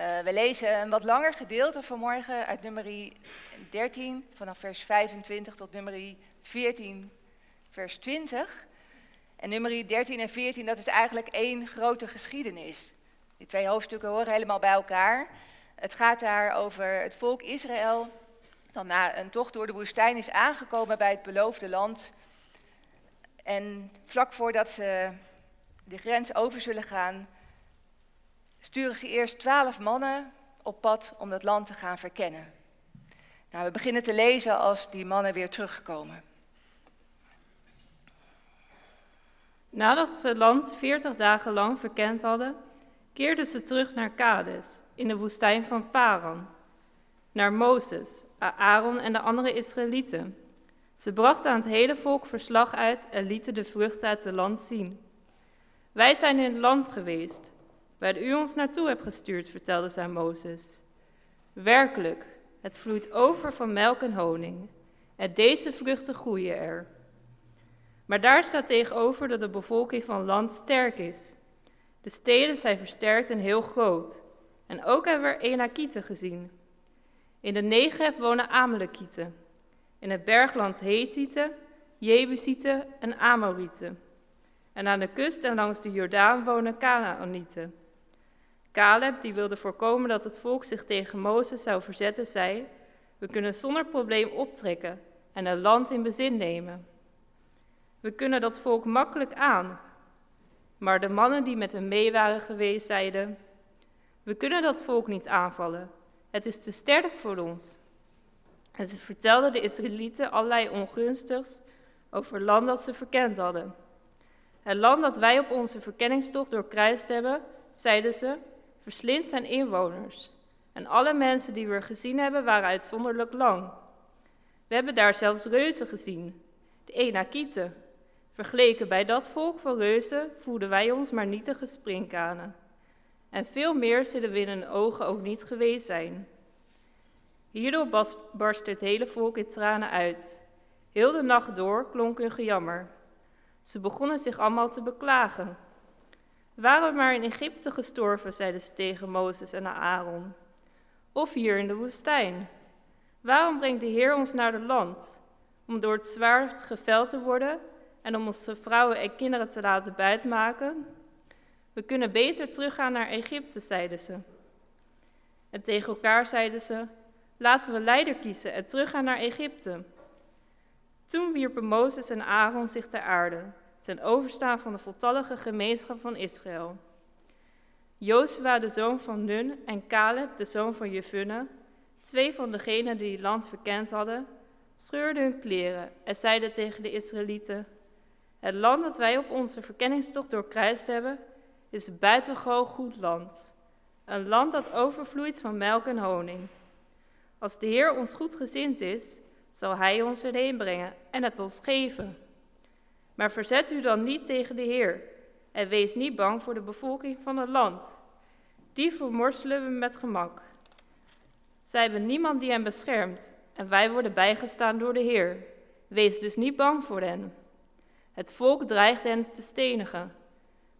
Uh, we lezen een wat langer gedeelte vanmorgen uit nummer 13, vanaf vers 25 tot nummer 14, vers 20. En nummer 13 en 14, dat is eigenlijk één grote geschiedenis. Die twee hoofdstukken horen helemaal bij elkaar. Het gaat daar over het volk Israël, dat na een tocht door de woestijn is aangekomen bij het beloofde land. En vlak voordat ze de grens over zullen gaan, sturen ze eerst twaalf mannen op pad om dat land te gaan verkennen. Nou, we beginnen te lezen als die mannen weer terugkomen. Nadat ze het land veertig dagen lang verkend hadden, keerden ze terug naar Kades, in de woestijn van Paran, naar Mozes, Aaron en de andere Israëlieten. Ze brachten aan het hele volk verslag uit en lieten de vruchten uit het land zien. Wij zijn in het land geweest, waar u ons naartoe hebt gestuurd, vertelde zij Mozes. Werkelijk, het vloeit over van melk en honing, en deze vruchten groeien er. Maar daar staat tegenover dat de bevolking van land sterk is. De steden zijn versterkt en heel groot. En ook hebben we Enakieten gezien. In de Negev wonen Amalekieten. In het bergland Hethieten, Jebusieten en Amorieten. En aan de kust en langs de Jordaan wonen Canaanieten. Caleb, die wilde voorkomen dat het volk zich tegen Mozes zou verzetten, zei: We kunnen zonder probleem optrekken en het land in bezin nemen. We kunnen dat volk makkelijk aan. Maar de mannen die met hem mee waren geweest zeiden: We kunnen dat volk niet aanvallen. Het is te sterk voor ons. En ze vertelden de Israëlieten allerlei ongunstigs over land dat ze verkend hadden. Het land dat wij op onze verkenningstocht doorkruist hebben, zeiden ze, verslindt zijn inwoners. En alle mensen die we gezien hebben, waren uitzonderlijk lang. We hebben daar zelfs reuzen gezien, de Enakieten. Vergeleken bij dat volk van reuzen voelden wij ons maar nietige springkanen. En veel meer zullen we in hun ogen ook niet geweest zijn. Hierdoor barstte het hele volk in tranen uit. Heel de nacht door klonk hun gejammer. Ze begonnen zich allemaal te beklagen. Waren we maar in Egypte gestorven, zeiden ze tegen Mozes en Aaron. Of hier in de woestijn. Waarom brengt de Heer ons naar het land? Om door het zwaard geveld te worden en om onze vrouwen en kinderen te laten buitmaken? We kunnen beter teruggaan naar Egypte, zeiden ze. En tegen elkaar zeiden ze: Laten we leider kiezen en teruggaan naar Egypte. Toen wierpen Mozes en Aaron zich ter aarde, ten overstaan van de voltallige gemeenschap van Israël. Jozua, de zoon van Nun, en Caleb, de zoon van Jefunne, twee van degenen die het land verkend hadden, scheurden hun kleren en zeiden tegen de Israëlieten: Het land dat wij op onze verkenningstocht doorkruist hebben, is buitengewoon goed land. Een land dat overvloeit van melk en honing. Als de Heer ons goed gezind is, zal Hij ons erheen brengen en het ons geven. Maar verzet u dan niet tegen de Heer en wees niet bang voor de bevolking van het land. Die vermorselen we met gemak. Zij hebben niemand die hen beschermt en wij worden bijgestaan door de Heer. Wees dus niet bang voor hen. Het volk dreigde hen te stenigen.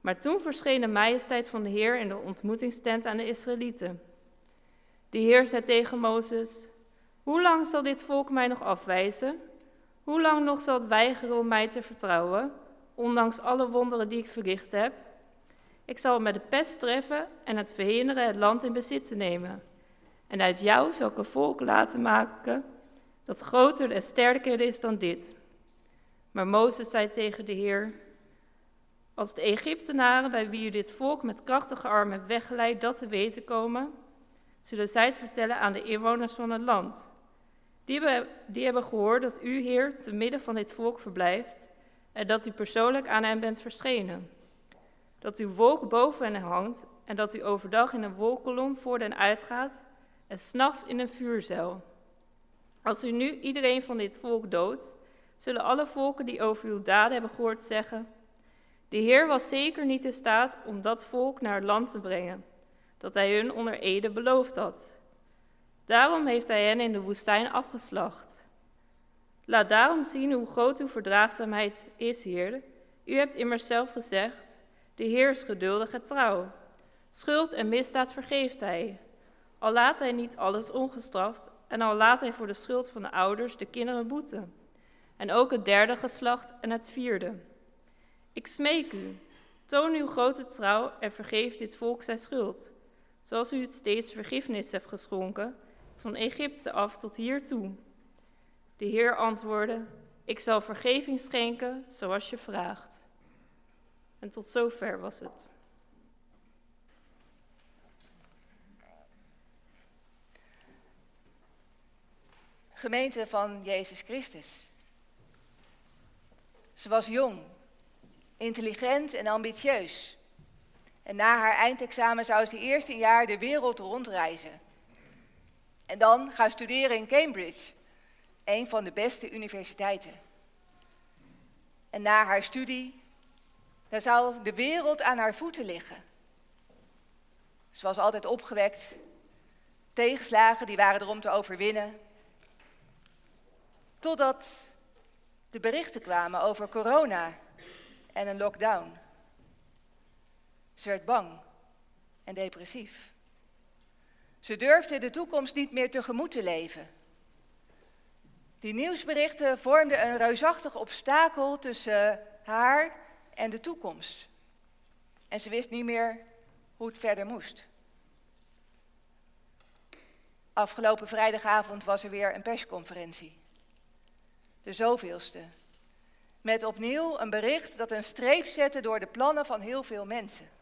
Maar toen verscheen de majesteit van de Heer in de ontmoetingstent aan de Israëlieten. De Heer zei tegen Mozes: Hoe lang zal dit volk mij nog afwijzen? Hoe lang nog zal het weigeren om mij te vertrouwen, ondanks alle wonderen die ik verricht heb? Ik zal met de pest treffen en het verhinderen het land in bezit te nemen. En uit jou zal ik een volk laten maken dat groter en sterker is dan dit. Maar Mozes zei tegen de Heer: Als de Egyptenaren bij wie u dit volk met krachtige armen weggeleid dat te weten komen, zullen zij het vertellen aan de inwoners van het land. Die hebben, die hebben gehoord dat u, Heer, te midden van dit volk verblijft en dat u persoonlijk aan hen bent verschenen. Dat uw wolk boven hen hangt en dat u overdag in een wolkolom voor hen uitgaat en s'nachts in een vuurzeil. Als u nu iedereen van dit volk doodt, zullen alle volken die over uw daden hebben gehoord zeggen: De Heer was zeker niet in staat om dat volk naar het land te brengen, dat hij hun onder ede beloofd had. Daarom heeft hij hen in de woestijn afgeslacht. Laat daarom zien hoe groot uw verdraagzaamheid is, Heer. U hebt immers zelf gezegd: De Heer is geduldig en trouw. Schuld en misdaad vergeeft hij. al laat hij niet alles ongestraft en al laat hij voor de schuld van de ouders de kinderen boeten. En ook het derde geslacht en het vierde. Ik smeek u, toon uw grote trouw en vergeef dit volk zijn schuld, zoals u het steeds vergiffenis hebt geschonken, van Egypte af tot hiertoe. De Heer antwoordde, ik zal vergeving schenken zoals je vraagt. En tot zover was het. Gemeente van Jezus Christus. Ze was jong, intelligent en ambitieus. En na haar eindexamen zou ze eerst een jaar de wereld rondreizen. En dan gaan studeren in Cambridge, een van de beste universiteiten. En na haar studie, dan zou de wereld aan haar voeten liggen. Ze was altijd opgewekt. Tegenslagen, die waren er om te overwinnen. Totdat de berichten kwamen over corona en een lockdown. Ze werd bang en depressief. Ze durfde de toekomst niet meer tegemoet te leven. Die nieuwsberichten vormden een reusachtig obstakel tussen haar en de toekomst. En ze wist niet meer hoe het verder moest. Afgelopen vrijdagavond was er weer een persconferentie. De zoveelste. Met opnieuw een bericht dat een streep zette door de plannen van heel veel mensen.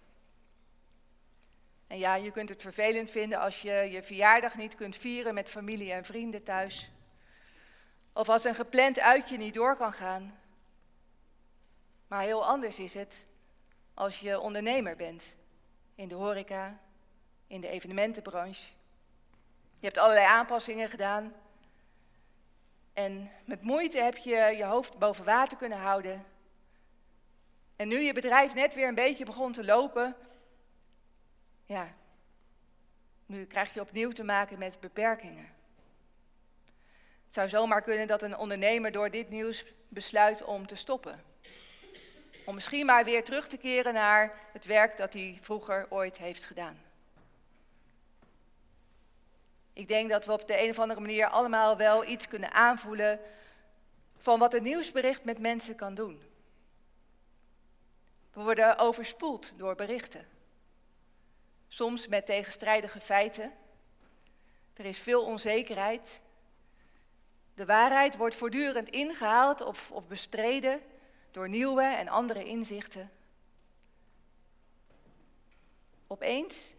En ja, je kunt het vervelend vinden als je je verjaardag niet kunt vieren met familie en vrienden thuis. Of als een gepland uitje niet door kan gaan. Maar heel anders is het als je ondernemer bent. In de horeca, in de evenementenbranche. Je hebt allerlei aanpassingen gedaan. En met moeite heb je je hoofd boven water kunnen houden. En nu je bedrijf net weer een beetje begon te lopen, ja, nu krijg je opnieuw te maken met beperkingen. Het zou zomaar kunnen dat een ondernemer door dit nieuws besluit om te stoppen. Om misschien maar weer terug te keren naar het werk dat hij vroeger ooit heeft gedaan. Ik denk dat we op de een of andere manier allemaal wel iets kunnen aanvoelen van wat een nieuwsbericht met mensen kan doen. We worden overspoeld door berichten. Soms met tegenstrijdige feiten. Er is veel onzekerheid. De waarheid wordt voortdurend ingehaald of, of bestreden door nieuwe en andere inzichten. Opeens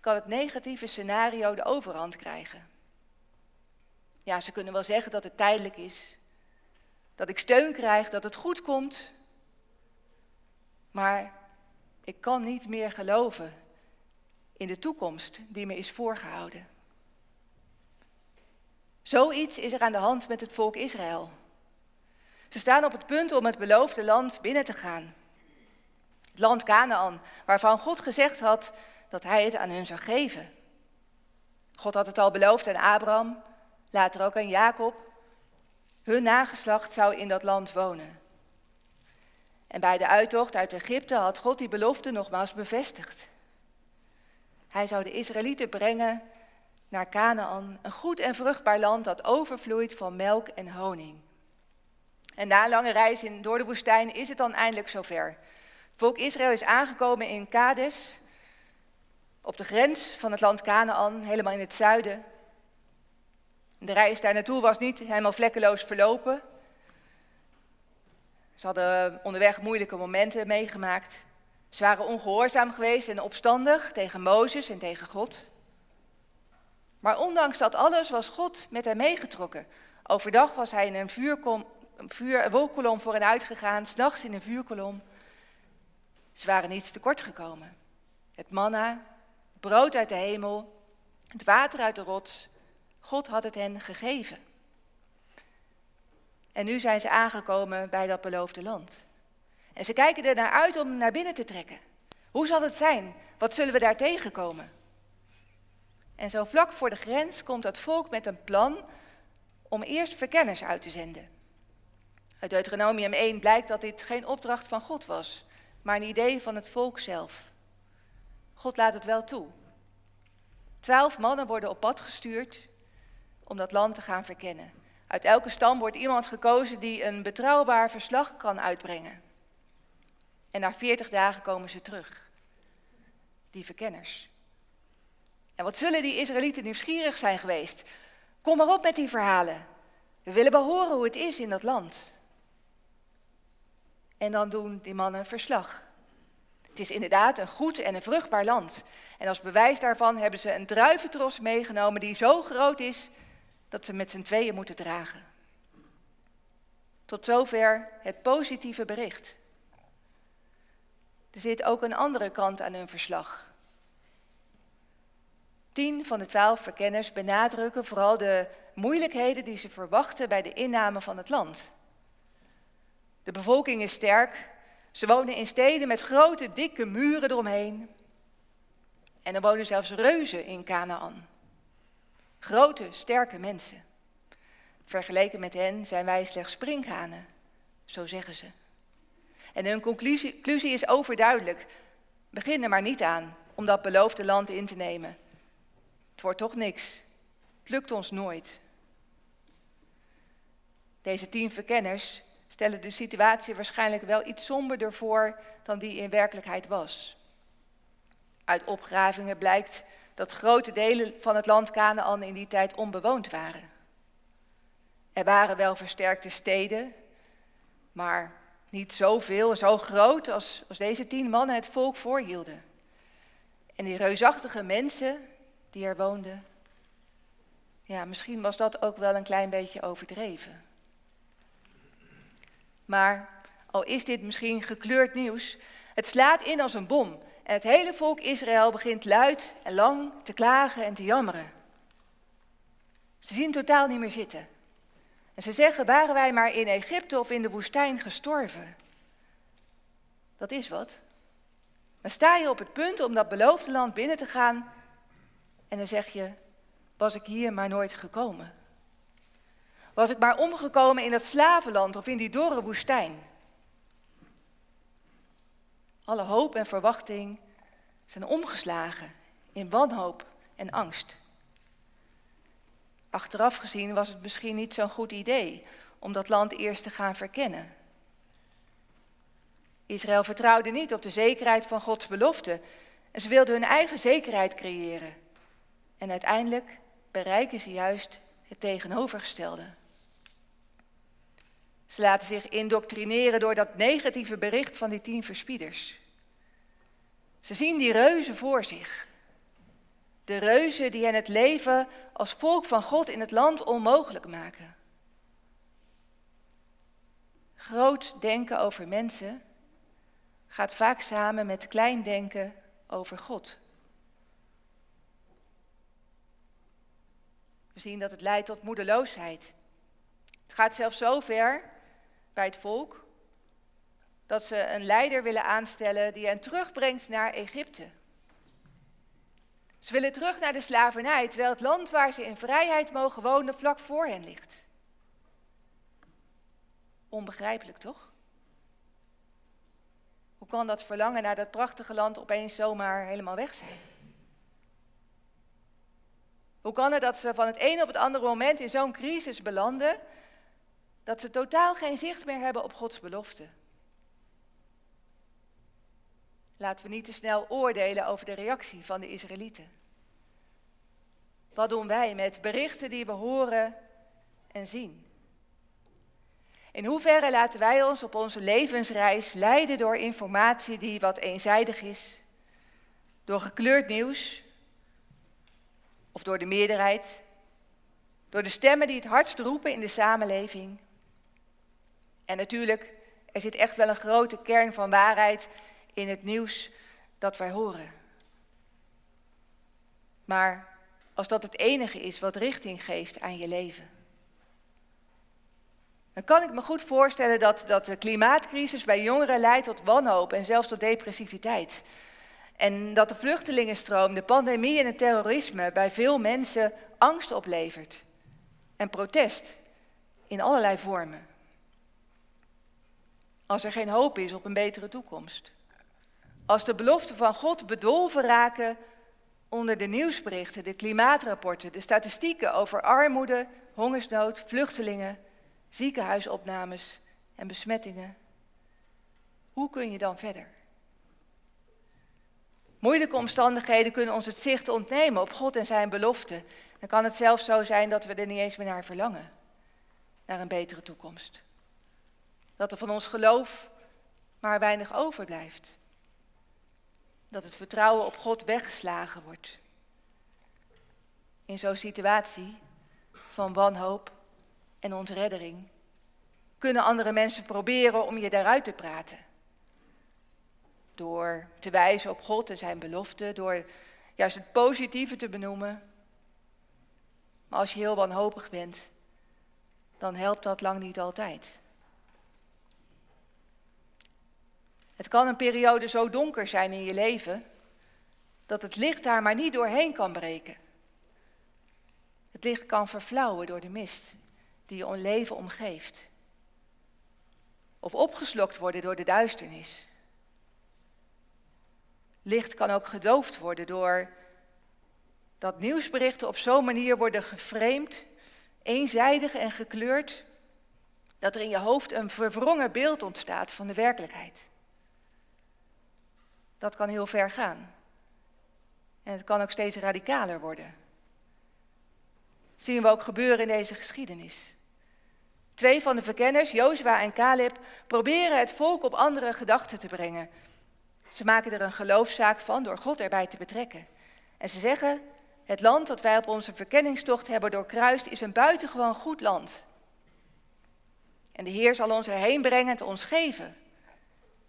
kan het negatieve scenario de overhand krijgen. Ja, ze kunnen wel zeggen dat het tijdelijk is, dat ik steun krijg, dat het goed komt, maar ik kan niet meer geloven in de toekomst die me is voorgehouden. Zoiets is er aan de hand met het volk Israël. Ze staan op het punt om het beloofde land binnen te gaan. Het land Canaan, waarvan God gezegd had dat hij het aan hun zou geven. God had het al beloofd aan Abraham, later ook aan Jacob. Hun nageslacht zou in dat land wonen. En bij de uittocht uit Egypte had God die belofte nogmaals bevestigd. Hij zou de Israëlieten brengen naar Canaan, een goed en vruchtbaar land dat overvloeit van melk en honing. En na een lange reis door de woestijn is het dan eindelijk zover. Volk Israël is aangekomen in Kades, op de grens van het land Canaan, helemaal in het zuiden. De reis daar naartoe was niet helemaal vlekkeloos verlopen. Ze hadden onderweg moeilijke momenten meegemaakt. Ze waren ongehoorzaam geweest en opstandig tegen Mozes en tegen God. Maar ondanks dat alles was God met hem meegetrokken. Overdag was hij in een, vuurkom, vuur, voor hen uitgegaan, s'nachts in een vuurkolom. Ze waren niets tekort gekomen. Het manna, brood uit de hemel, het water uit de rots. God had het hen gegeven. En nu zijn ze aangekomen bij dat beloofde land. En ze kijken er naar uit om naar binnen te trekken. Hoe zal het zijn? Wat zullen we daar tegenkomen? En zo vlak voor de grens komt het volk met een plan om eerst verkenners uit te zenden. Uit Deuteronomium 1 blijkt dat dit geen opdracht van God was, maar een idee van het volk zelf. God laat het wel toe. Twaalf mannen worden op pad gestuurd om dat land te gaan verkennen. Uit elke stam wordt iemand gekozen die een betrouwbaar verslag kan uitbrengen. En na veertig dagen komen ze terug, die verkenners. En wat zullen die Israëlieten nieuwsgierig zijn geweest? Kom maar op met die verhalen. We willen behoren hoe het is in dat land. En dan doen die mannen verslag. Het is inderdaad een goed en een vruchtbaar land. En als bewijs daarvan hebben ze een druiventros meegenomen die zo groot is dat we met z'n tweeën moeten dragen. Tot zover het positieve bericht. Er zit ook een andere kant aan hun verslag. Tien van de twaalf verkenners benadrukken vooral de moeilijkheden die ze verwachten bij de inname van het land. De bevolking is sterk. Ze wonen in steden met grote, dikke muren eromheen. En er wonen zelfs reuzen in Canaan. Grote, sterke mensen. Vergeleken met hen zijn wij slechts sprinkhanen, zo zeggen ze. En hun conclusie, conclusie is overduidelijk. Begin er maar niet aan om dat beloofde land in te nemen. Het wordt toch niks. Het lukt ons nooit. Deze tien verkenners stellen de situatie waarschijnlijk wel iets somberder voor dan die in werkelijkheid was. Uit opgravingen blijkt dat grote delen van het land Canaan in die tijd onbewoond waren. Er waren wel versterkte steden, maar niet zoveel zo groot als, als deze tien mannen het volk voorhielden. En die reusachtige mensen die er woonden, ja, misschien was dat ook wel een klein beetje overdreven. Maar al is dit misschien gekleurd nieuws, het slaat in als een bom. En het hele volk Israël begint luid en lang te klagen en te jammeren. Ze zien totaal niet meer zitten. En ze zeggen, waren wij maar in Egypte of in de woestijn gestorven? Dat is wat. Dan sta je op het punt om dat beloofde land binnen te gaan en dan zeg je, was ik hier maar nooit gekomen? Was ik maar omgekomen in dat slavenland of in die dorre woestijn? Alle hoop en verwachting zijn omgeslagen in wanhoop en angst. Achteraf gezien was het misschien niet zo'n goed idee om dat land eerst te gaan verkennen. Israël vertrouwde niet op de zekerheid van Gods belofte en ze wilden hun eigen zekerheid creëren. En uiteindelijk bereiken ze juist het tegenovergestelde. Ze laten zich indoctrineren door dat negatieve bericht van die tien verspieders. Ze zien die reuzen voor zich. De reuzen die hen het leven als volk van God in het land onmogelijk maken. Groot denken over mensen gaat vaak samen met klein denken over God. We zien dat het leidt tot moedeloosheid. Het gaat zelfs zo ver bij het volk dat ze een leider willen aanstellen die hen terugbrengt naar Egypte. Ze willen terug naar de slavernij, terwijl het land waar ze in vrijheid mogen wonen vlak voor hen ligt. Onbegrijpelijk toch? Hoe kan dat verlangen naar dat prachtige land opeens zomaar helemaal weg zijn? Hoe kan het dat ze van het ene op het andere moment in zo'n crisis belanden, dat ze totaal geen zicht meer hebben op Gods belofte? Laten we niet te snel oordelen over de reactie van de Israëlieten. Wat doen wij met berichten die we horen en zien? In hoeverre laten wij ons op onze levensreis leiden door informatie die wat eenzijdig is, door gekleurd nieuws of door de meerderheid, door de stemmen die het hardst roepen in de samenleving? En natuurlijk, er zit echt wel een grote kern van waarheid in het nieuws dat wij horen. Maar als dat het enige is wat richting geeft aan je leven. Dan kan ik me goed voorstellen dat, dat de klimaatcrisis bij jongeren leidt tot wanhoop en zelfs tot depressiviteit. En dat de vluchtelingenstroom, de pandemie en het terrorisme bij veel mensen angst oplevert. En protest in allerlei vormen. Als er geen hoop is op een betere toekomst. Als de beloften van God bedolven raken onder de nieuwsberichten, de klimaatrapporten, de statistieken over armoede, hongersnood, vluchtelingen, ziekenhuisopnames en besmettingen. Hoe kun je dan verder? Moeilijke omstandigheden kunnen ons het zicht ontnemen op God en zijn beloften. Dan kan het zelfs zo zijn dat we er niet eens meer naar verlangen, naar een betere toekomst. Dat er van ons geloof maar weinig overblijft. Dat het vertrouwen op God weggeslagen wordt. In zo'n situatie van wanhoop en ontreddering kunnen andere mensen proberen om je daaruit te praten. Door te wijzen op God en zijn beloften, door juist het positieve te benoemen. Maar als je heel wanhopig bent, dan helpt dat lang niet altijd. Het kan een periode zo donker zijn in je leven dat het licht daar maar niet doorheen kan breken. Het licht kan verflauwen door de mist die je leven omgeeft. Of opgeslokt worden door de duisternis. Licht kan ook gedoofd worden door dat nieuwsberichten op zo'n manier worden geframed, eenzijdig en gekleurd, dat er in je hoofd een verwrongen beeld ontstaat van de werkelijkheid. Dat kan heel ver gaan. En het kan ook steeds radicaler worden. Dat zien we ook gebeuren in deze geschiedenis. Twee van de verkenners, Jozua en Caleb, proberen het volk op andere gedachten te brengen. Ze maken er een geloofszaak van door God erbij te betrekken. En ze zeggen, het land dat wij op onze verkenningstocht hebben doorkruist is een buitengewoon goed land. En de Heer zal ons erheen brengen en ons geven.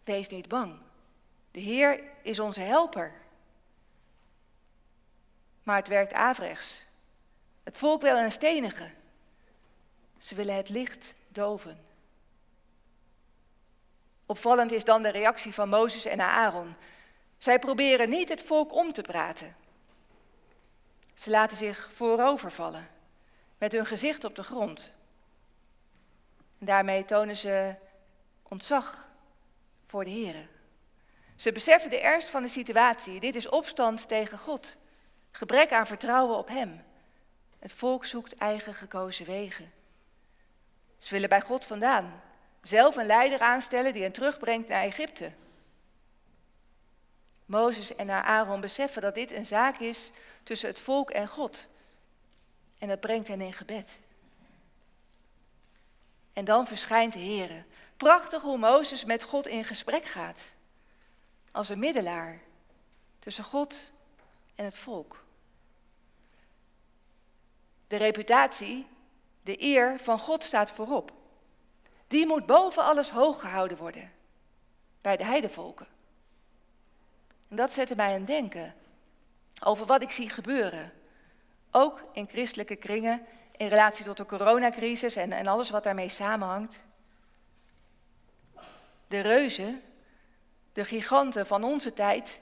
Wees niet bang. De Heer is onze helper. Maar het werkt averechts. Het volk wil een stenige. Ze willen het licht doven. Opvallend is dan de reactie van Mozes en Aaron. Zij proberen niet het volk om te praten. Ze laten zich voorovervallen, met hun gezicht op de grond. En daarmee tonen ze ontzag voor de Heer. Ze beseffen de ernst van de situatie. Dit is opstand tegen God. Gebrek aan vertrouwen op Hem. Het volk zoekt eigen gekozen wegen. Ze willen bij God vandaan. Zelf een leider aanstellen die hen terugbrengt naar Egypte. Mozes en Aaron beseffen dat dit een zaak is tussen het volk en God. En dat brengt hen in gebed. En dan verschijnt de Heer. Prachtig hoe Mozes met God in gesprek gaat als een middelaar tussen God en het volk. De reputatie, de eer van God staat voorop. Die moet boven alles hoog gehouden worden bij de heidevolken. En dat zette mij aan denken over wat ik zie gebeuren. Ook in christelijke kringen in relatie tot de coronacrisis en, en alles wat daarmee samenhangt. De reuzen de giganten van onze tijd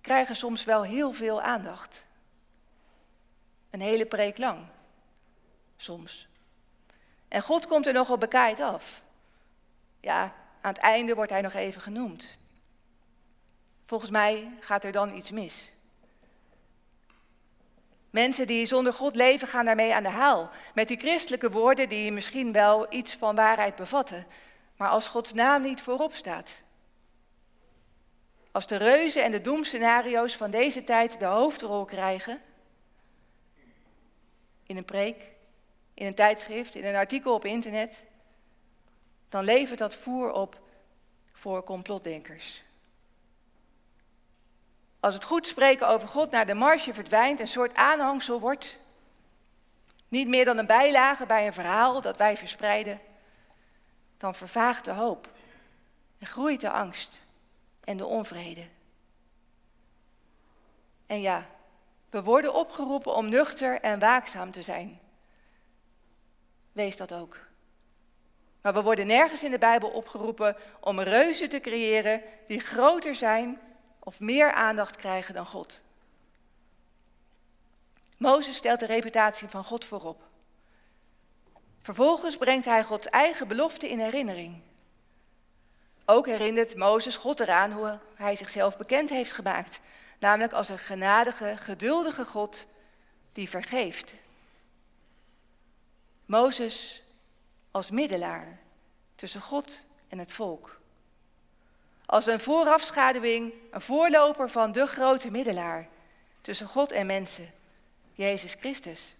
krijgen soms wel heel veel aandacht. Een hele preek lang. Soms. En God komt er nogal bekaaid af. Ja, aan het einde wordt hij nog even genoemd. Volgens mij gaat er dan iets mis. Mensen die zonder God leven gaan daarmee aan de haal. Met die christelijke woorden die misschien wel iets van waarheid bevatten. Maar als Gods naam niet voorop staat, als de reuzen en de doemscenario's van deze tijd de hoofdrol krijgen, in een preek, in een tijdschrift, in een artikel op internet, dan levert dat voer op voor complotdenkers. Als het goed spreken over God naar de marge verdwijnt, een soort aanhangsel wordt, niet meer dan een bijlage bij een verhaal dat wij verspreiden, dan vervaagt de hoop en groeit de angst en de onvrede. En ja, we worden opgeroepen om nuchter en waakzaam te zijn. Wees dat ook. Maar we worden nergens in de Bijbel opgeroepen om reuzen te creëren die groter zijn of meer aandacht krijgen dan God. Mozes stelt de reputatie van God voorop. Vervolgens brengt hij Gods eigen belofte in herinnering. Ook herinnert Mozes God eraan hoe hij zichzelf bekend heeft gemaakt. namelijk als een genadige, geduldige God die vergeeft. Mozes als middelaar tussen God en het volk. Als een voorafschaduwing, een voorloper van de grote middelaar tussen God en mensen, Jezus Christus.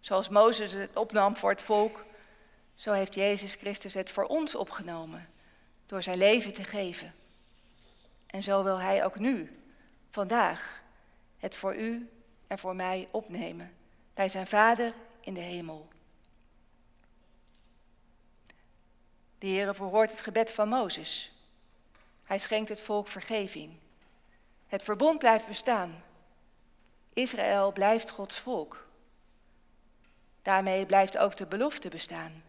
Zoals Mozes het opnam voor het volk, zo heeft Jezus Christus het voor ons opgenomen door zijn leven te geven. En zo wil Hij ook nu, vandaag, het voor u en voor mij opnemen bij zijn Vader in de hemel. De Heere verhoort het gebed van Mozes. Hij schenkt het volk vergeving. Het verbond blijft bestaan. Israël blijft Gods volk. Daarmee blijft ook de belofte bestaan.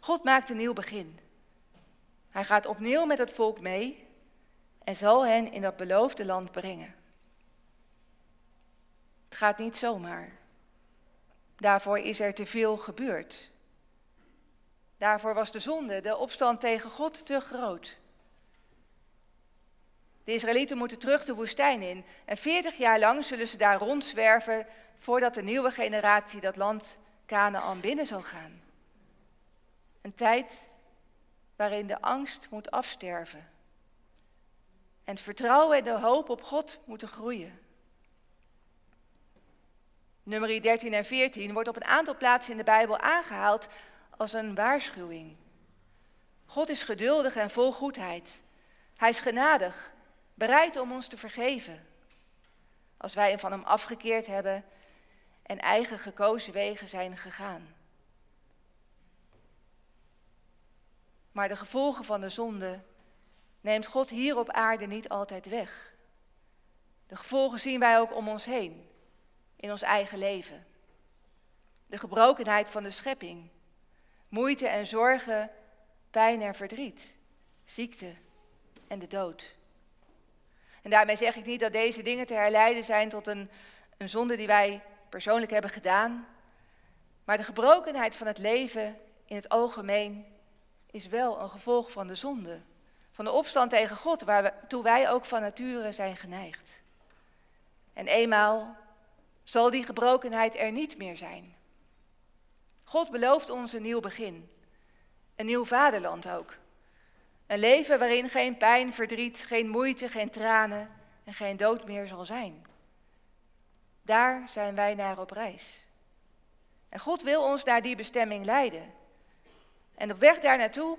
God maakt een nieuw begin. Hij gaat opnieuw met het volk mee en zal hen in dat beloofde land brengen. Het gaat niet zomaar. Daarvoor is er te veel gebeurd. Daarvoor was de zonde, de opstand tegen God, te groot. De Israëlieten moeten terug de woestijn in. En veertig jaar lang zullen ze daar rondzwerven voordat de nieuwe generatie dat land Canaan binnen zal gaan. Een tijd waarin de angst moet afsterven. En het vertrouwen en de hoop op God moeten groeien. Nummer 13 en 14 wordt op een aantal plaatsen in de Bijbel aangehaald als een waarschuwing. God is geduldig en vol goedheid. Hij is genadig, bereid om ons te vergeven. Als wij van hem afgekeerd hebben en eigen gekozen wegen zijn gegaan. Maar de gevolgen van de zonde neemt God hier op aarde niet altijd weg. De gevolgen zien wij ook om ons heen, in ons eigen leven. De gebrokenheid van de schepping, moeite en zorgen, pijn en verdriet, ziekte en de dood. En daarmee zeg ik niet dat deze dingen te herleiden zijn tot een, een zonde die wij persoonlijk hebben gedaan, maar de gebrokenheid van het leven in het algemeen is wel een gevolg van de zonde. Van de opstand tegen God, waartoe wij ook van nature zijn geneigd. En eenmaal zal die gebrokenheid er niet meer zijn. God belooft ons een nieuw begin. Een nieuw vaderland ook. Een leven waarin geen pijn, verdriet, geen moeite, geen tranen en geen dood meer zal zijn. Daar zijn wij naar op reis. En God wil ons naar die bestemming leiden. En op weg daar naartoe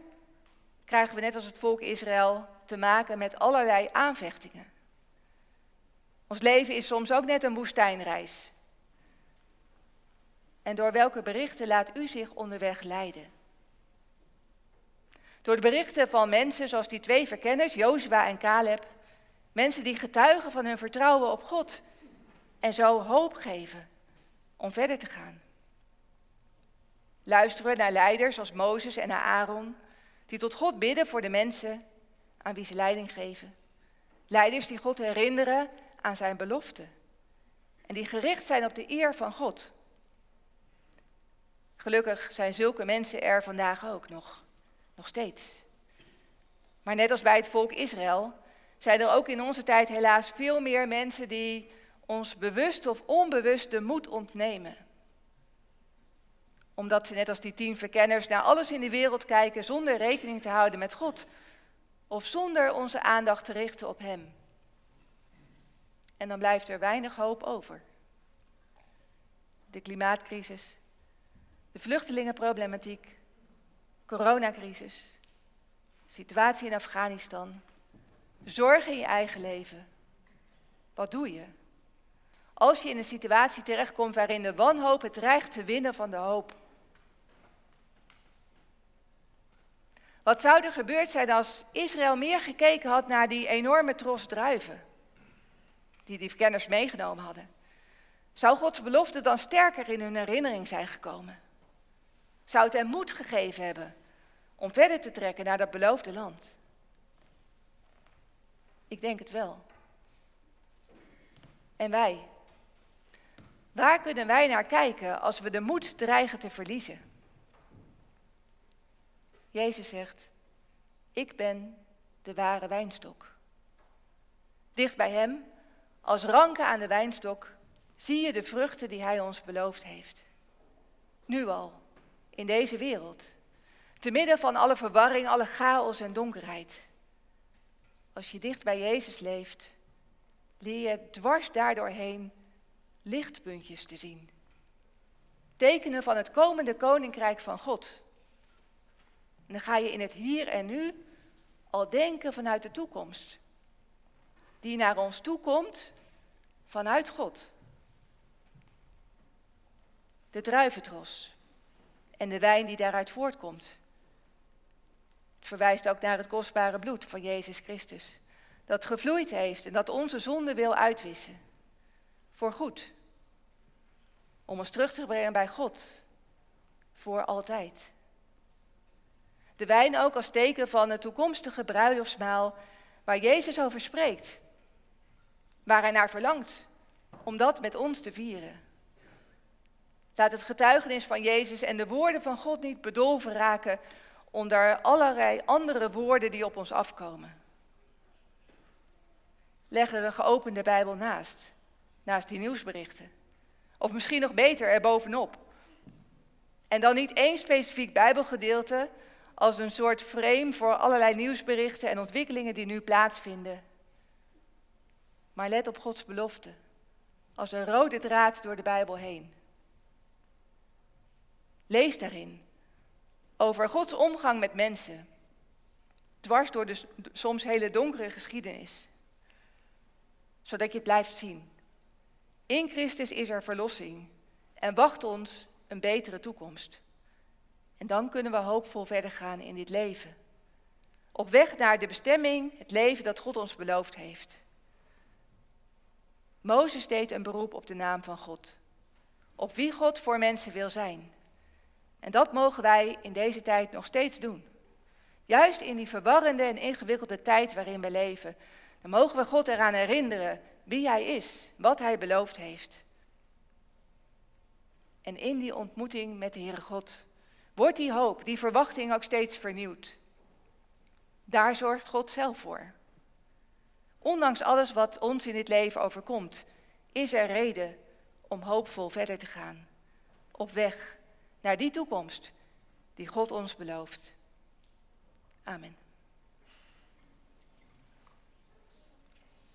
krijgen we net als het volk Israël te maken met allerlei aanvechtingen. Ons leven is soms ook net een woestijnreis. En door welke berichten laat u zich onderweg leiden? Door de berichten van mensen zoals die twee verkenners, Jozua en Caleb. Mensen die getuigen van hun vertrouwen op God en zo hoop geven om verder te gaan. Luisteren naar leiders als Mozes en Aaron, die tot God bidden voor de mensen aan wie ze leiding geven. Leiders die God herinneren aan zijn belofte en die gericht zijn op de eer van God. Gelukkig zijn zulke mensen er vandaag ook nog, nog steeds. Maar net als bij het volk Israël zijn er ook in onze tijd helaas veel meer mensen die ons bewust of onbewust de moed ontnemen omdat ze net als die tien verkenners naar alles in de wereld kijken zonder rekening te houden met God. Of zonder onze aandacht te richten op Hem. En dan blijft er weinig hoop over. De klimaatcrisis, de vluchtelingenproblematiek, coronacrisis, situatie in Afghanistan, zorgen in je eigen leven. Wat doe je? Als je in een situatie terechtkomt waarin de wanhoop het dreigt te winnen van de hoop. Wat zou er gebeurd zijn als Israël meer gekeken had naar die enorme tros druiven die die verkenners meegenomen hadden? Zou Gods belofte dan sterker in hun herinnering zijn gekomen? Zou het hen moed gegeven hebben om verder te trekken naar dat beloofde land? Ik denk het wel. En wij? Waar kunnen wij naar kijken als we de moed dreigen te verliezen? Jezus zegt, ik ben de ware wijnstok. Dicht bij Hem als ranken aan de wijnstok, zie je de vruchten die Hij ons beloofd heeft. Nu al, in deze wereld, te midden van alle verwarring, alle chaos en donkerheid. Als je dicht bij Jezus leeft, leer je dwars daardoorheen lichtpuntjes te zien. Tekenen van het komende koninkrijk van God. En dan ga je in het hier en nu al denken vanuit de toekomst. Die naar ons toe komt vanuit God. De druiventros en de wijn die daaruit voortkomt. Het verwijst ook naar het kostbare bloed van Jezus Christus. Dat gevloeid heeft en dat onze zonde wil uitwissen. Voor goed. Om ons terug te brengen bij God. Voor altijd. De wijn ook als teken van het toekomstige bruiloftsmaal waar Jezus over spreekt. Waar hij naar verlangt om dat met ons te vieren. Laat het getuigenis van Jezus en de woorden van God niet bedolven raken onder allerlei andere woorden die op ons afkomen. Leg er een geopende Bijbel naast, naast die nieuwsberichten. Of misschien nog beter erbovenop. En dan niet één specifiek Bijbelgedeelte als een soort frame voor allerlei nieuwsberichten en ontwikkelingen die nu plaatsvinden. Maar let op Gods belofte, als een rode draad door de Bijbel heen. Lees daarin over Gods omgang met mensen, dwars door de soms hele donkere geschiedenis, zodat je het blijft zien. In Christus is er verlossing en wacht ons een betere toekomst. Dan kunnen we hoopvol verder gaan in dit leven. Op weg naar de bestemming, het leven dat God ons beloofd heeft. Mozes deed een beroep op de naam van God. Op wie God voor mensen wil zijn. En dat mogen wij in deze tijd nog steeds doen. Juist in die verwarrende en ingewikkelde tijd waarin we leven, dan mogen we God eraan herinneren wie Hij is, wat Hij beloofd heeft. En in die ontmoeting met de Heere God wordt die hoop, die verwachting ook steeds vernieuwd. Daar zorgt God zelf voor. Ondanks alles wat ons in dit leven overkomt, is er reden om hoopvol verder te gaan. Op weg naar die toekomst die God ons belooft. Amen.